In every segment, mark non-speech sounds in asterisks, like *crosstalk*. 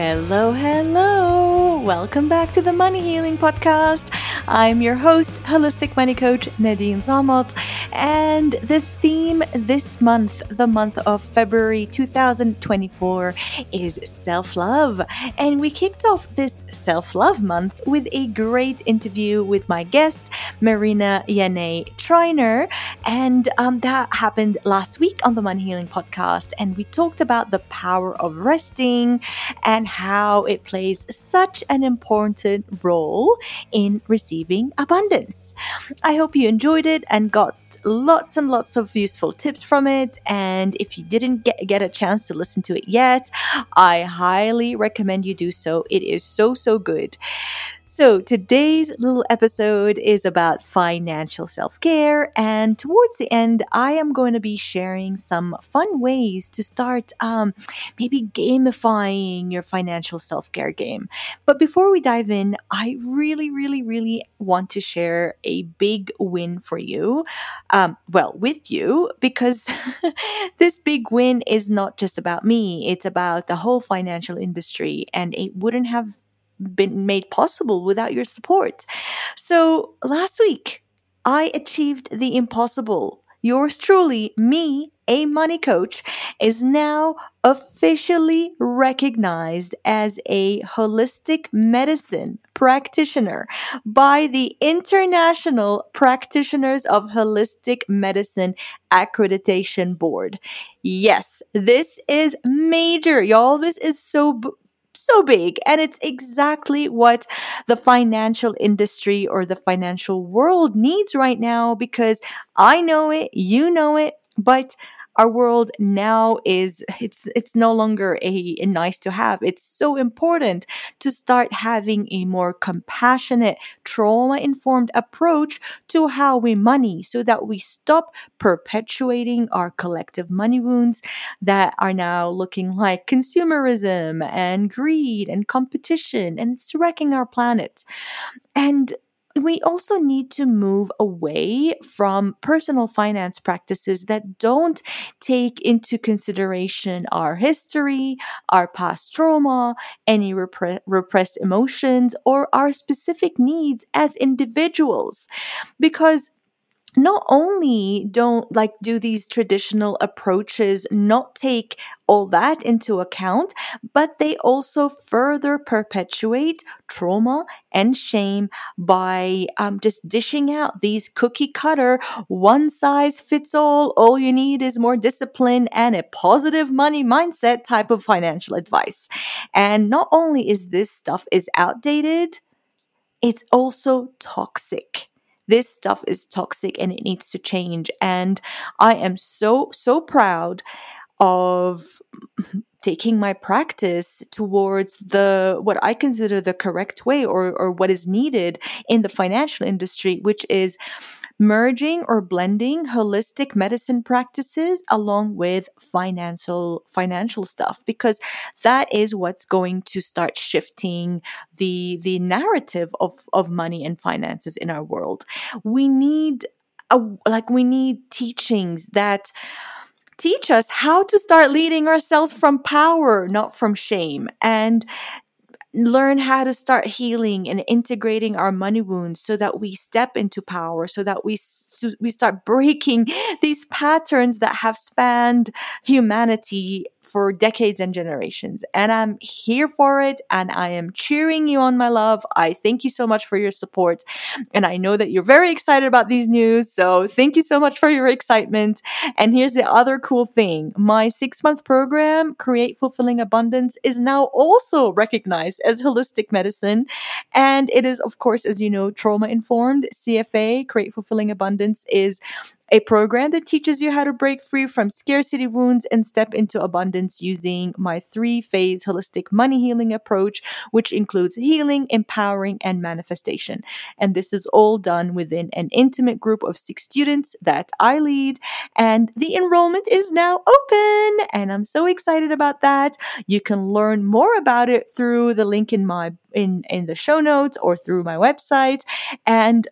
Hello, hello. Welcome back to the Money Healing Podcast. I'm your host, holistic money coach Nadine Zamot, and the theme this month, the month of February 2024, is self love. And we kicked off this self love month with a great interview with my guest, Marina Yanay-Triner, and um, that happened last week on the Money Healing Podcast, and we talked about the power of resting and how it plays such an important role in receiving abundance. I hope you enjoyed it and got lots and lots of useful tips from it. And if you didn't get, get a chance to listen to it yet, I highly recommend you do so. It is so, so good. So, today's little episode is about financial self care. And towards the end, I am going to be sharing some fun ways to start um, maybe gamifying your financial self care game. But before we dive in, I really, really, really want to share a big win for you. Um, well, with you, because *laughs* this big win is not just about me, it's about the whole financial industry. And it wouldn't have been made possible without your support. So last week, I achieved the impossible. Yours truly, me, a money coach, is now officially recognized as a holistic medicine practitioner by the International Practitioners of Holistic Medicine Accreditation Board. Yes, this is major, y'all. This is so b- so big. And it's exactly what the financial industry or the financial world needs right now because I know it, you know it, but our world now is it's it's no longer a, a nice to have. It's so important to start having a more compassionate trauma informed approach to how we money so that we stop perpetuating our collective money wounds that are now looking like consumerism and greed and competition and it's wrecking our planet. And we also need to move away from personal finance practices that don't take into consideration our history, our past trauma, any repre- repressed emotions, or our specific needs as individuals. Because not only don't like do these traditional approaches not take all that into account, but they also further perpetuate trauma and shame by um, just dishing out these cookie cutter, one size fits all, all you need is more discipline and a positive money mindset type of financial advice. And not only is this stuff is outdated, it's also toxic this stuff is toxic and it needs to change. And I am so, so proud of *clears throat* taking my practice towards the what I consider the correct way or or what is needed in the financial industry, which is merging or blending holistic medicine practices along with financial financial stuff because that is what's going to start shifting the the narrative of of money and finances in our world we need a, like we need teachings that teach us how to start leading ourselves from power, not from shame. And learn how to start healing and integrating our money wounds so that we step into power so that we we start breaking *laughs* these patterns that have spanned humanity for decades and generations. And I'm here for it. And I am cheering you on, my love. I thank you so much for your support. And I know that you're very excited about these news. So thank you so much for your excitement. And here's the other cool thing my six month program, Create Fulfilling Abundance, is now also recognized as holistic medicine. And it is, of course, as you know, trauma informed. CFA, Create Fulfilling Abundance, is a program that teaches you how to break free from scarcity wounds and step into abundance using my three phase holistic money healing approach, which includes healing, empowering, and manifestation. And this is all done within an intimate group of six students that I lead. And the enrollment is now open. And I'm so excited about that. You can learn more about it through the link in my in, in the show notes or through my website. And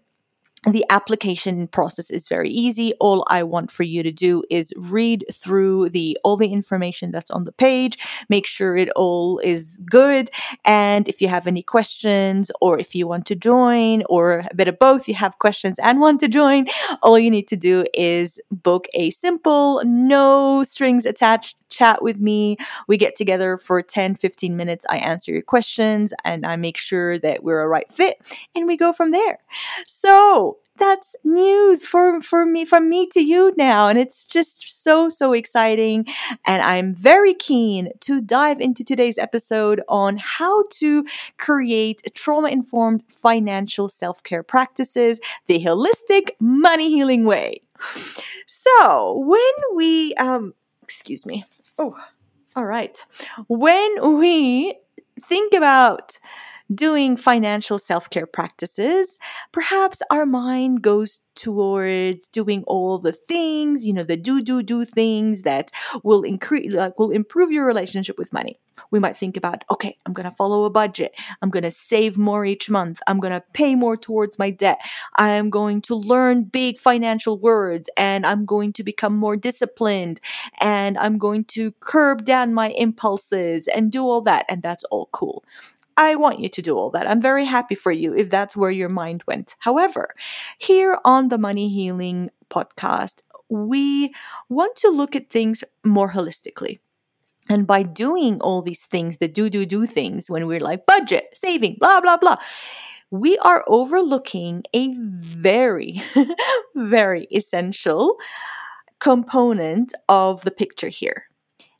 the application process is very easy. All i want for you to do is read through the all the information that's on the page make sure it all is good and if you have any questions or if you want to join or a bit of both you have questions and want to join all you need to do is book a simple no strings attached chat with me. We get together for 10 15 minutes. I answer your questions and i make sure that we're a right fit and we go from there. So that's news for for me from me to you now and it's just so so exciting and i'm very keen to dive into today's episode on how to create trauma informed financial self-care practices the holistic money healing way. So when we um excuse me oh all right. When we think about doing financial self care practices, perhaps our mind goes towards doing all the things, you know, the do, do, do things that will increase, like, will improve your relationship with money. We might think about, okay, I'm going to follow a budget. I'm going to save more each month. I'm going to pay more towards my debt. I'm going to learn big financial words and I'm going to become more disciplined and I'm going to curb down my impulses and do all that. And that's all cool. I want you to do all that. I'm very happy for you if that's where your mind went. However, here on the Money Healing podcast, we want to look at things more holistically. And by doing all these things, the do, do, do things, when we're like budget, saving, blah, blah, blah, we are overlooking a very, *laughs* very essential component of the picture here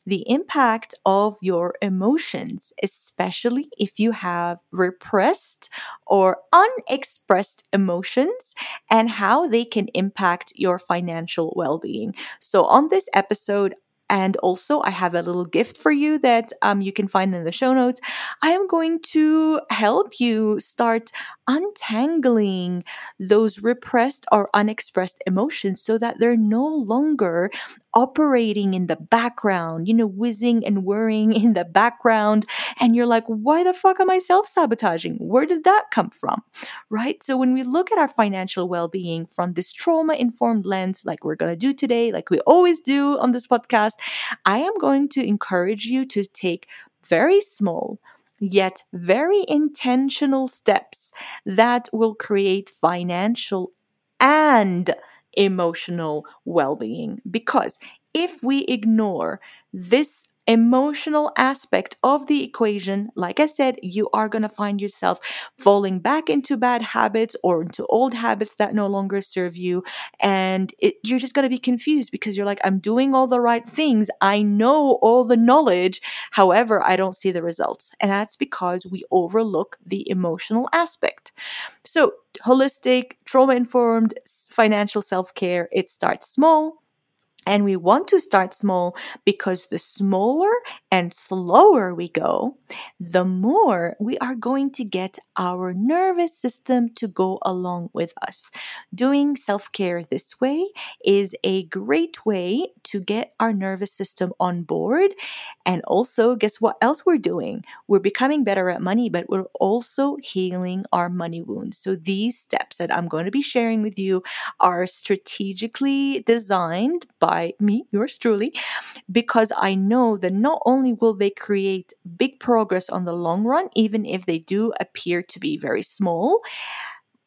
the impact of your emotions, especially if you have repressed or unexpressed emotions, and how they can impact your financial well being. So, on this episode, and also, I have a little gift for you that um, you can find in the show notes. I am going to help you start untangling those repressed or unexpressed emotions so that they're no longer operating in the background, you know, whizzing and whirring in the background. And you're like, why the fuck am I self sabotaging? Where did that come from? Right? So when we look at our financial well being from this trauma informed lens, like we're going to do today, like we always do on this podcast, I am going to encourage you to take very small, yet very intentional steps that will create financial and emotional well being. Because if we ignore this emotional aspect of the equation, like I said, you are going to find yourself falling back into bad habits or into old habits that no longer serve you. And it, you're just going to be confused because you're like, I'm doing all the right things. I know all the knowledge. However, I don't see the results. And that's because we overlook the emotional aspect. So, holistic, trauma informed financial self care, it starts small and we want to start small because the smaller and slower we go, the more we are going to get our nervous system to go along with us. Doing self care this way is a great way to get our nervous system on board. And also, guess what else we're doing? We're becoming better at money, but we're also healing our money wounds. So, these steps that I'm going to be sharing with you are strategically designed by by me, yours truly, because I know that not only will they create big progress on the long run, even if they do appear to be very small,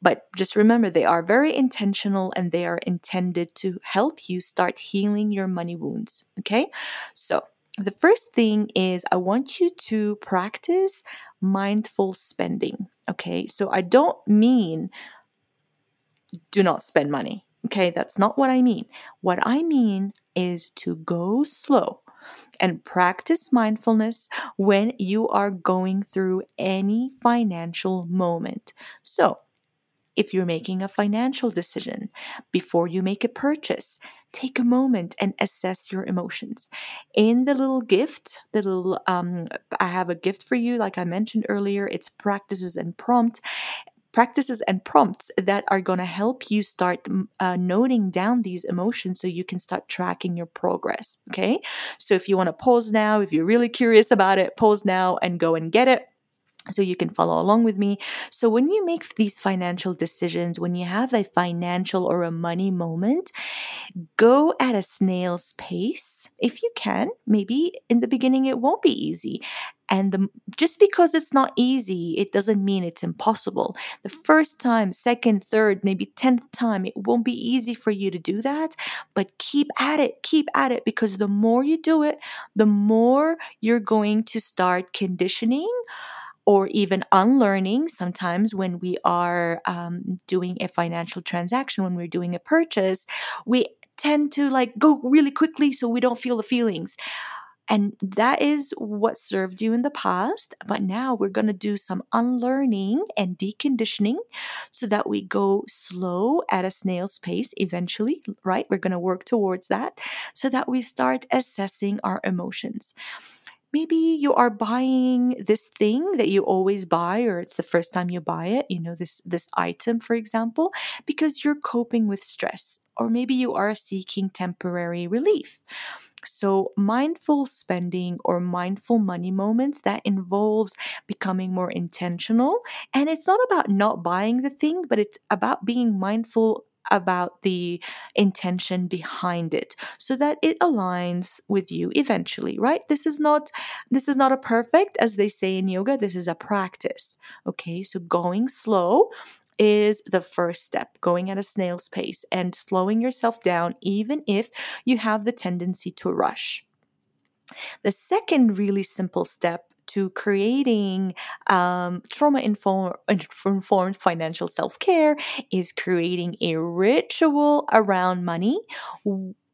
but just remember they are very intentional and they are intended to help you start healing your money wounds. Okay, so the first thing is I want you to practice mindful spending. Okay, so I don't mean do not spend money. Okay, that's not what I mean. What I mean is to go slow and practice mindfulness when you are going through any financial moment. So, if you're making a financial decision before you make a purchase, take a moment and assess your emotions. In the little gift, the little um, I have a gift for you, like I mentioned earlier. It's practices and prompt practices and prompts that are going to help you start uh, noting down these emotions so you can start tracking your progress. Okay. So if you want to pause now, if you're really curious about it, pause now and go and get it. so you can follow along with me. So when you make these financial decisions, when you have a financial or a money moment, go at a snail's pace if you can. Maybe in the beginning it won't be easy. And the, just because it's not easy, it doesn't mean it's impossible. The first time, second, third, maybe 10th time, it won't be easy for you to do that. But keep at it, keep at it, because the more you do it, the more you're going to start conditioning or even unlearning sometimes when we are um, doing a financial transaction when we're doing a purchase we tend to like go really quickly so we don't feel the feelings and that is what served you in the past. But now we're going to do some unlearning and deconditioning so that we go slow at a snail's pace eventually, right? We're going to work towards that so that we start assessing our emotions maybe you are buying this thing that you always buy or it's the first time you buy it you know this this item for example because you're coping with stress or maybe you are seeking temporary relief so mindful spending or mindful money moments that involves becoming more intentional. And it's not about not buying the thing but it's about being mindful about the intention behind it so that it aligns with you eventually right? This is not this is not a perfect as they say in yoga this is a practice. Okay so going slow is the first step, going at a snail's pace and slowing yourself down, even if you have the tendency to rush. The second really simple step to creating um, trauma informed financial self care is creating a ritual around money.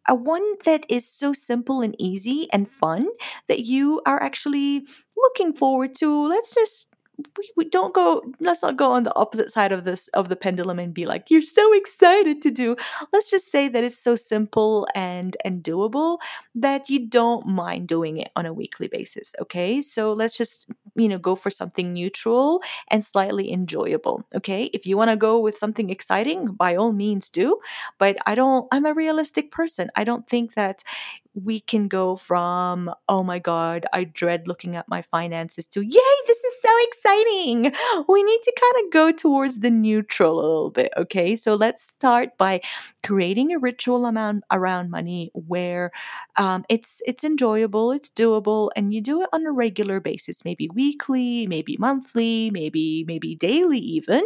A one that is so simple and easy and fun that you are actually looking forward to. Let's just we, we don't go let's not go on the opposite side of this of the pendulum and be like you're so excited to do let's just say that it's so simple and and doable that you don't mind doing it on a weekly basis okay? So let's just you know go for something neutral and slightly enjoyable okay? If you want to go with something exciting by all means do but i don't i'm a realistic person. I don't think that we can go from, oh my God, I dread looking at my finances to, yay, this is so exciting. We need to kind of go towards the neutral a little bit. Okay. So let's start by creating a ritual amount around money where um, it's, it's enjoyable, it's doable, and you do it on a regular basis, maybe weekly, maybe monthly, maybe, maybe daily even,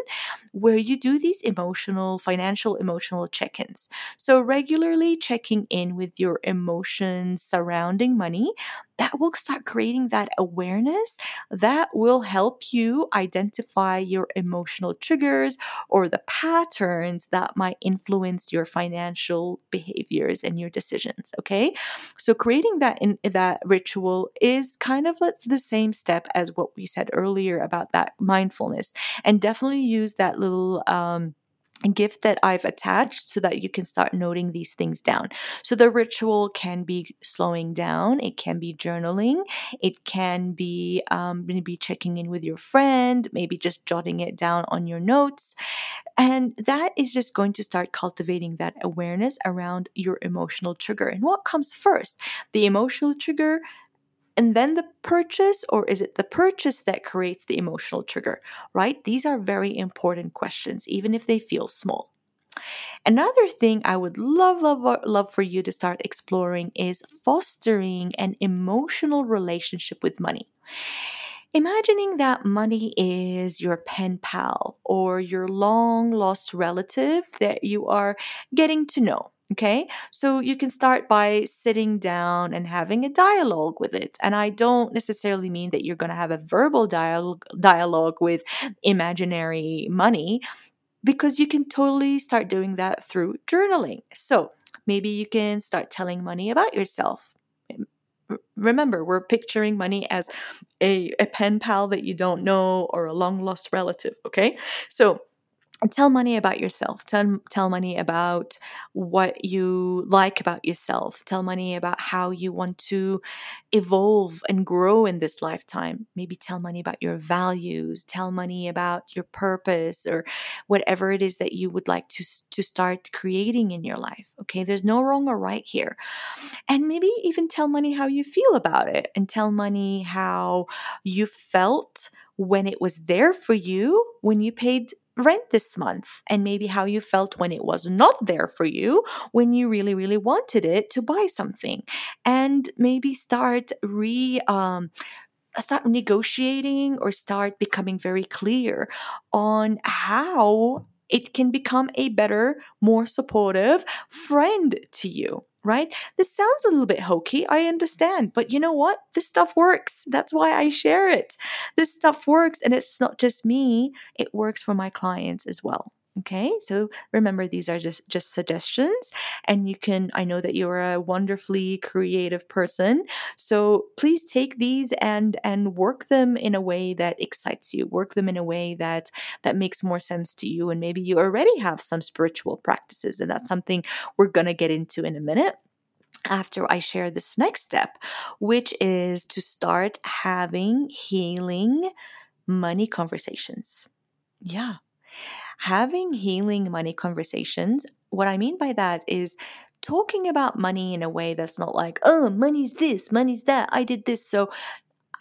where you do these emotional, financial, emotional check-ins. So regularly checking in with your emotions emotions surrounding money, that will start creating that awareness that will help you identify your emotional triggers or the patterns that might influence your financial behaviors and your decisions okay? So creating that in that ritual is kind of the same step as what we said earlier about that mindfulness and definitely use that little um gift that I've attached so that you can start noting these things down. So the ritual can be slowing down, it can be journaling, it can be um, maybe checking in with your friend, maybe just jotting it down on your notes. And that is just going to start cultivating that awareness around your emotional trigger. And what comes first? The emotional trigger and then the purchase, or is it the purchase that creates the emotional trigger, right? These are very important questions, even if they feel small. Another thing I would love, love, love for you to start exploring is fostering an emotional relationship with money. Imagining that money is your pen pal or your long lost relative that you are getting to know. Okay, so you can start by sitting down and having a dialogue with it. And I don't necessarily mean that you're going to have a verbal dialogue, dialogue with imaginary money, because you can totally start doing that through journaling. So maybe you can start telling money about yourself. Remember, we're picturing money as a, a pen pal that you don't know or a long lost relative. Okay, so tell money about yourself. Tell, tell money about what you like about yourself. Tell money about how you want to evolve and grow in this lifetime. Maybe tell money about your values. Tell money about your purpose or whatever it is that you would like to to start creating in your life okay? There's no wrong or right here. And maybe even tell money how you feel about it and tell money how you felt when it was there for you when you paid rent this month and maybe how you felt when it was not there for you when you really really wanted it to buy something. And maybe start re um, start negotiating or start becoming very clear on how it can become a better, more supportive friend to you right? This sounds a little bit hokey, I understand, but you know what? This stuff works. That's why I share it. This stuff works, and it's not just me, it works for my clients as well. Okay, so remember these are just just suggestions, and you can. I know that you're a wonderfully creative person, so please take these and and work them in a way that excites you. Work them in a way that that makes more sense to you, and maybe you already have some spiritual practices, and that's something we're gonna get into in a minute after I share this next step, which is to start having healing money conversations. Yeah having healing money conversations, what I mean by that is talking about money in a way that's not like, oh, money's this, money's that, I did this. So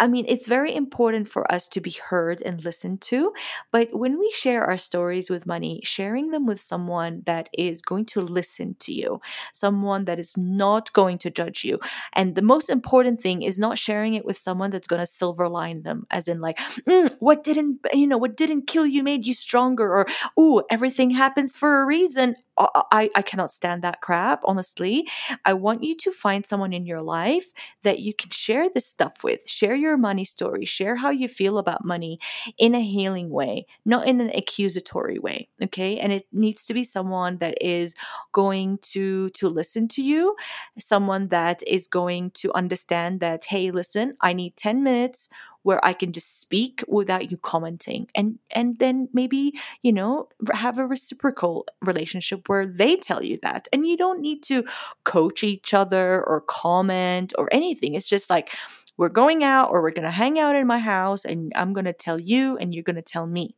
I mean, it's very important for us to be heard and listened to. But when we share our stories with money, sharing them with someone that is going to listen to you, someone that is not going to judge you. And the most important thing is not sharing it with someone that's going to silver line them, as in, like, mm, what didn't, you know, what didn't kill you made you stronger, or, oh, everything happens for a reason. I, I cannot stand that crap, honestly. I want you to find someone in your life that you can share this stuff with. Share your money story. Share how you feel about money in a healing way, not in an accusatory way. Okay. And it needs to be someone that is going to to listen to you, someone that is going to understand that, hey, listen, I need 10 minutes where I can just speak without you commenting and and then maybe you know have a reciprocal relationship where they tell you that and you don't need to coach each other or comment or anything. It's just like we're going out or we're going to hang out in my house and I'm going to tell you and you're going to tell me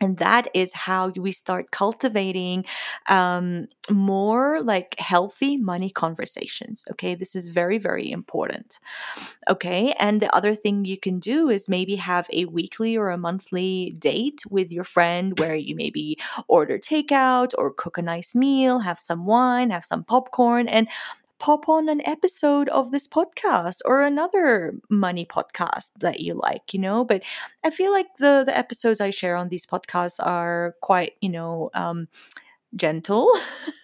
and that is how we start cultivating um, more like healthy money conversations okay? This is very very important okay? And the other thing you can do is maybe have a weekly or a monthly date with your friend where you maybe order takeout or cook a nice meal have some wine have some popcorn and pop on an episode of this podcast or another money podcast that you like, you know. But I feel like the the episodes I share on these podcasts are quite, you know, um, gentle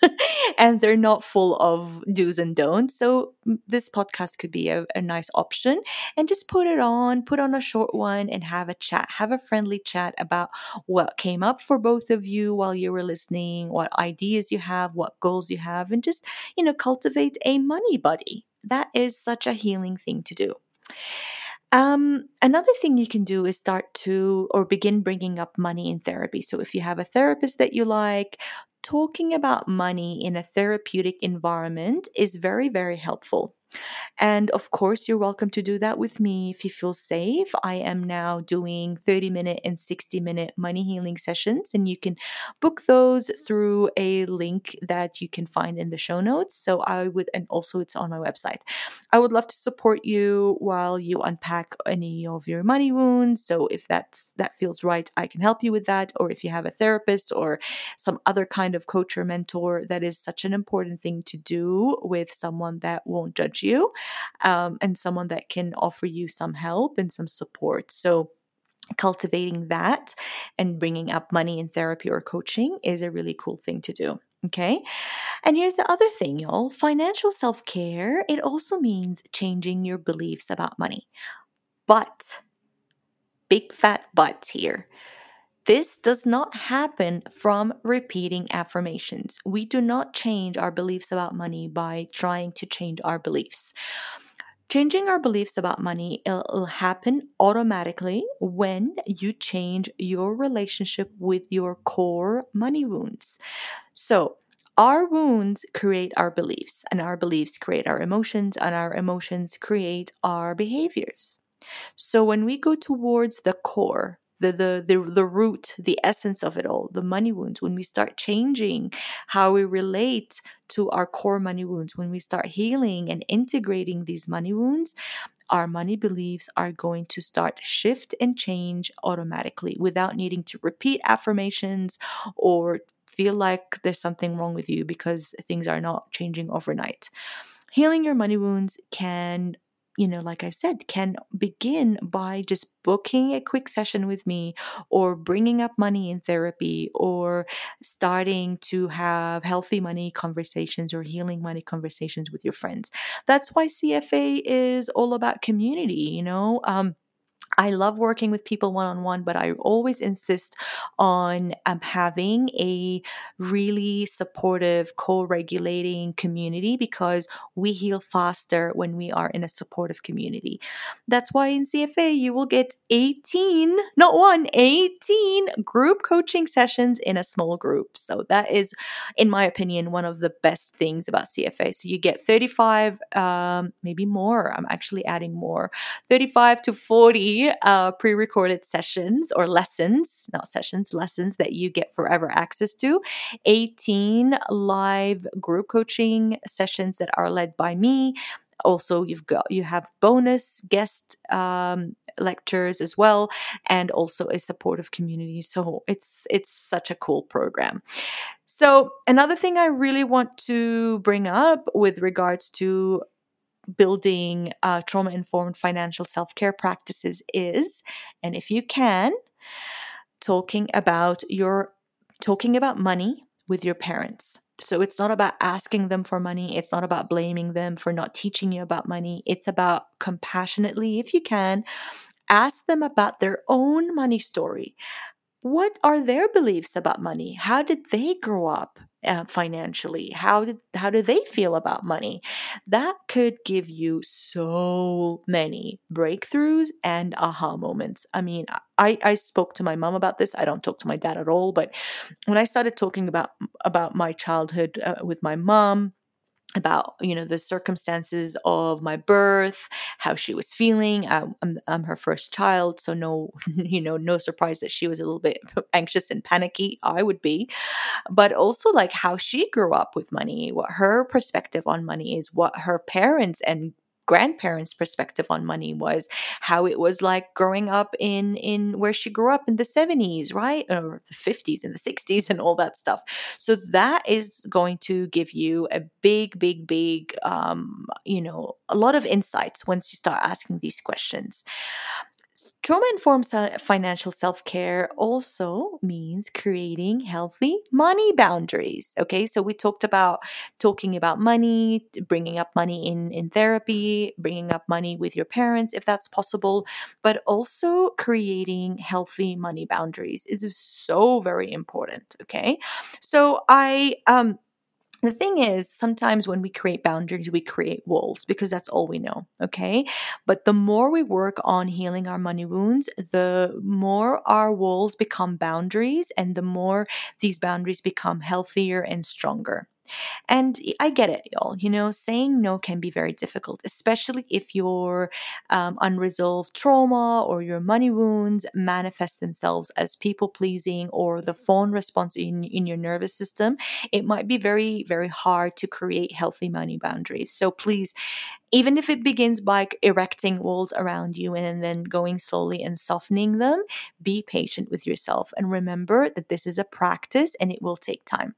*laughs* and they're not full of do's and don'ts. So this podcast could be a, a, nice option and just put it on, put on a short one and have a chat, have a friendly chat about what came up for both of you while you were listening, what ideas you have, what goals you have, and just, you know, cultivate a money buddy. That is such a healing thing to do. Um, another thing you can do is start to or begin bringing up money in therapy. So, if you have a therapist that you like, talking about money in a therapeutic environment is very, very helpful. And of course, you're welcome to do that with me if you feel safe. I am now doing 30 minute and 60 minute money healing sessions, and you can book those through a link that you can find in the show notes. So I would, and also it's on my website. I would love to support you while you unpack any of your money wounds. So if that's that feels right, I can help you with that. Or if you have a therapist or some other kind of coach or mentor, that is such an important thing to do with someone that won't judge you um, and someone that can offer you some help and some support. So, cultivating that and bringing up money in therapy or coaching is a really cool thing to do. Okay. And here's the other thing, y'all financial self care, it also means changing your beliefs about money. But, big fat but here. This does not happen from repeating affirmations. We do not change our beliefs about money by trying to change our beliefs. Changing our beliefs about money will happen automatically when you change your relationship with your core money wounds. So, our wounds create our beliefs, and our beliefs create our emotions, and our emotions create our behaviors. So, when we go towards the core, the, the the the root the essence of it all the money wounds when we start changing how we relate to our core money wounds when we start healing and integrating these money wounds our money beliefs are going to start shift and change automatically without needing to repeat affirmations or feel like there's something wrong with you because things are not changing overnight. Healing your money wounds can you know, like I said, can begin by just booking a quick session with me or bringing up money in therapy or starting to have healthy money conversations or healing money conversations with your friends. That's why CFA is all about community, you know. Um, I love working with people one on one, but I always insist on um, having a really supportive, co regulating community because we heal faster when we are in a supportive community. That's why in CFA, you will get 18, not one, 18 group coaching sessions in a small group. So that is, in my opinion, one of the best things about CFA. So you get 35, um, maybe more. I'm actually adding more, 35 to 40 uh, pre recorded sessions or lessons, not sessions, lessons that you get forever access to, 18 live group coaching sessions that are led by me. Also, you've got you have bonus guest um, lectures as well, and also a supportive community. So it's it's such a cool program. So another thing I really want to bring up with regards to building uh, trauma informed financial self care practices is, and if you can, talking about your talking about money with your parents. So it's not about asking them for money. It's not about blaming them for not teaching you about money. It's about compassionately, if you can, ask them about their own money story. What are their beliefs about money? How did they grow up? Uh, financially how did how do they feel about money? That could give you so many breakthroughs and aha moments. I mean i i spoke to my mom about this i don't talk to my dad at all but when i started talking about about my childhood uh, with my mom about you know the circumstances of my birth how she was feeling I'm, I'm, I'm, her first child so no *laughs* you know no surprise that she was a little bit *laughs* anxious and panicky i would be. But also like how she grew up with money what her perspective on money is what her parents and grandparents' perspective on money was, how it was like growing up in in where she grew up in the 70s, right? Or the 50s and the 60s and all that stuff. So that is going to give you a big, big, big um, you know, a lot of insights once you start asking these questions. Trauma informed financial self care also means creating healthy money boundaries. Okay, so we talked about talking about money, bringing up money in, in therapy, bringing up money with your parents if that's possible, but also creating healthy money boundaries is so very important. Okay, so I, um, the thing is, sometimes when we create boundaries, we create walls because that's all we know. Okay. But the more we work on healing our money wounds, the more our walls become boundaries and the more these boundaries become healthier and stronger. And I get it, y'all. You know, saying no can be very difficult, especially if your um, unresolved trauma or your money wounds manifest themselves as people pleasing or the fawn response in, in your nervous system. It might be very, very hard to create healthy money boundaries. So please, even if it begins by erecting walls around you and then going slowly and softening them, be patient with yourself and remember that this is a practice and it will take time.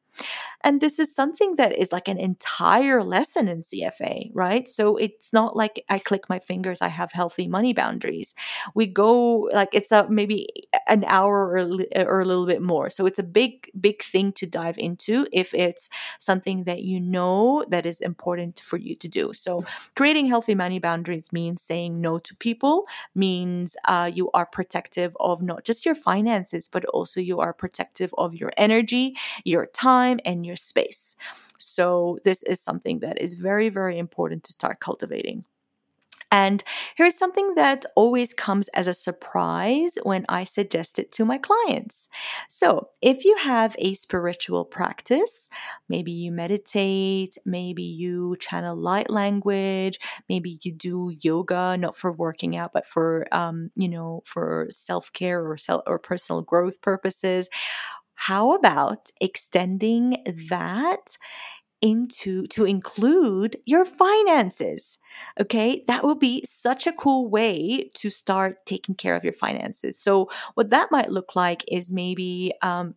And this is something that is like an entire lesson in CFA, right? So it's not like I click my fingers, I have healthy money boundaries. We go like it's a maybe an hour or, or a little bit more. So it's a big, big thing to dive into if it's something that you know that is important for you to do. So creating healthy money boundaries means saying no to people, means uh, you are protective of not just your finances, but also you are protective of your energy, your time time and your space. So, this is something that is very, very important to start cultivating. And here's something that always comes as a surprise when I suggest it to my clients. So, if you have a spiritual practice, maybe you meditate, maybe you channel light language, maybe you do yoga, not for working out, but for, um, you know, for self care or, or personal growth purposes how about extending that into to include your finances. Okay, that will be such a cool way to start taking care of your finances. So, what that might look like is maybe um,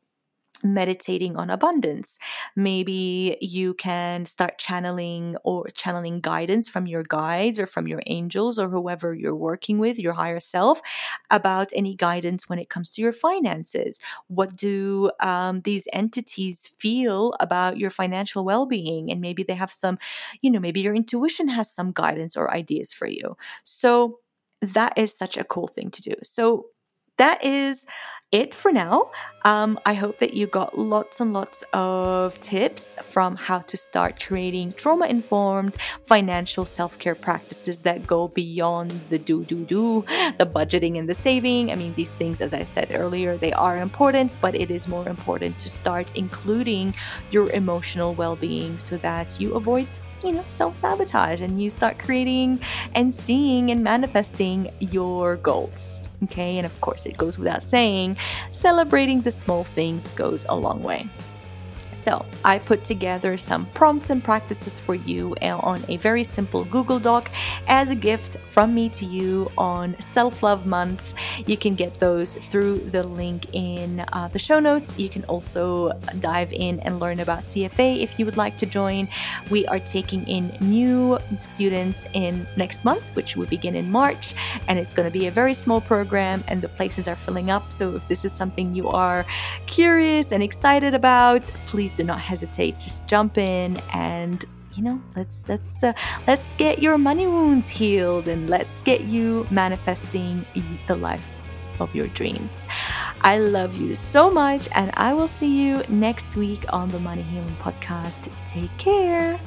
meditating on abundance. Maybe you can start channeling or channeling guidance from your guides or from your angels or whoever you're working with, your higher self, about any guidance when it comes to your finances. What do um, these entities feel about your financial well being? And maybe they have some, you know, maybe your intuition has some guidance or ideas for you. So, that is such a cool thing to do. So, that is it for now. Um, I hope that you got lots and lots of tips from how to start creating trauma informed financial self care practices that go beyond the do, do, do, the budgeting and the saving. I mean, these things, as I said earlier, they are important, but it is more important to start including your emotional well being so that you avoid you know, self sabotage and you start creating and seeing and manifesting your goals. Okay, and of course, it goes without saying, celebrating the small things goes a long way. So I put together some prompts and practices for you uh, on a very simple Google Doc as a gift from me to you on Self Love Month. You can get those through the link in uh, the show notes. You can also dive in and learn about CFA if you would like to join. We are taking in new students in next month, which will begin in March, and it's going to be a very small program, and the places are filling up. So if this is something you are curious and excited about, please do not hesitate. Just jump in and you know let's let's uh, let's get your money wounds healed and let's get you manifesting the life of your dreams. I love you so much and I will see you next week on the Money Healing podcast. Take care.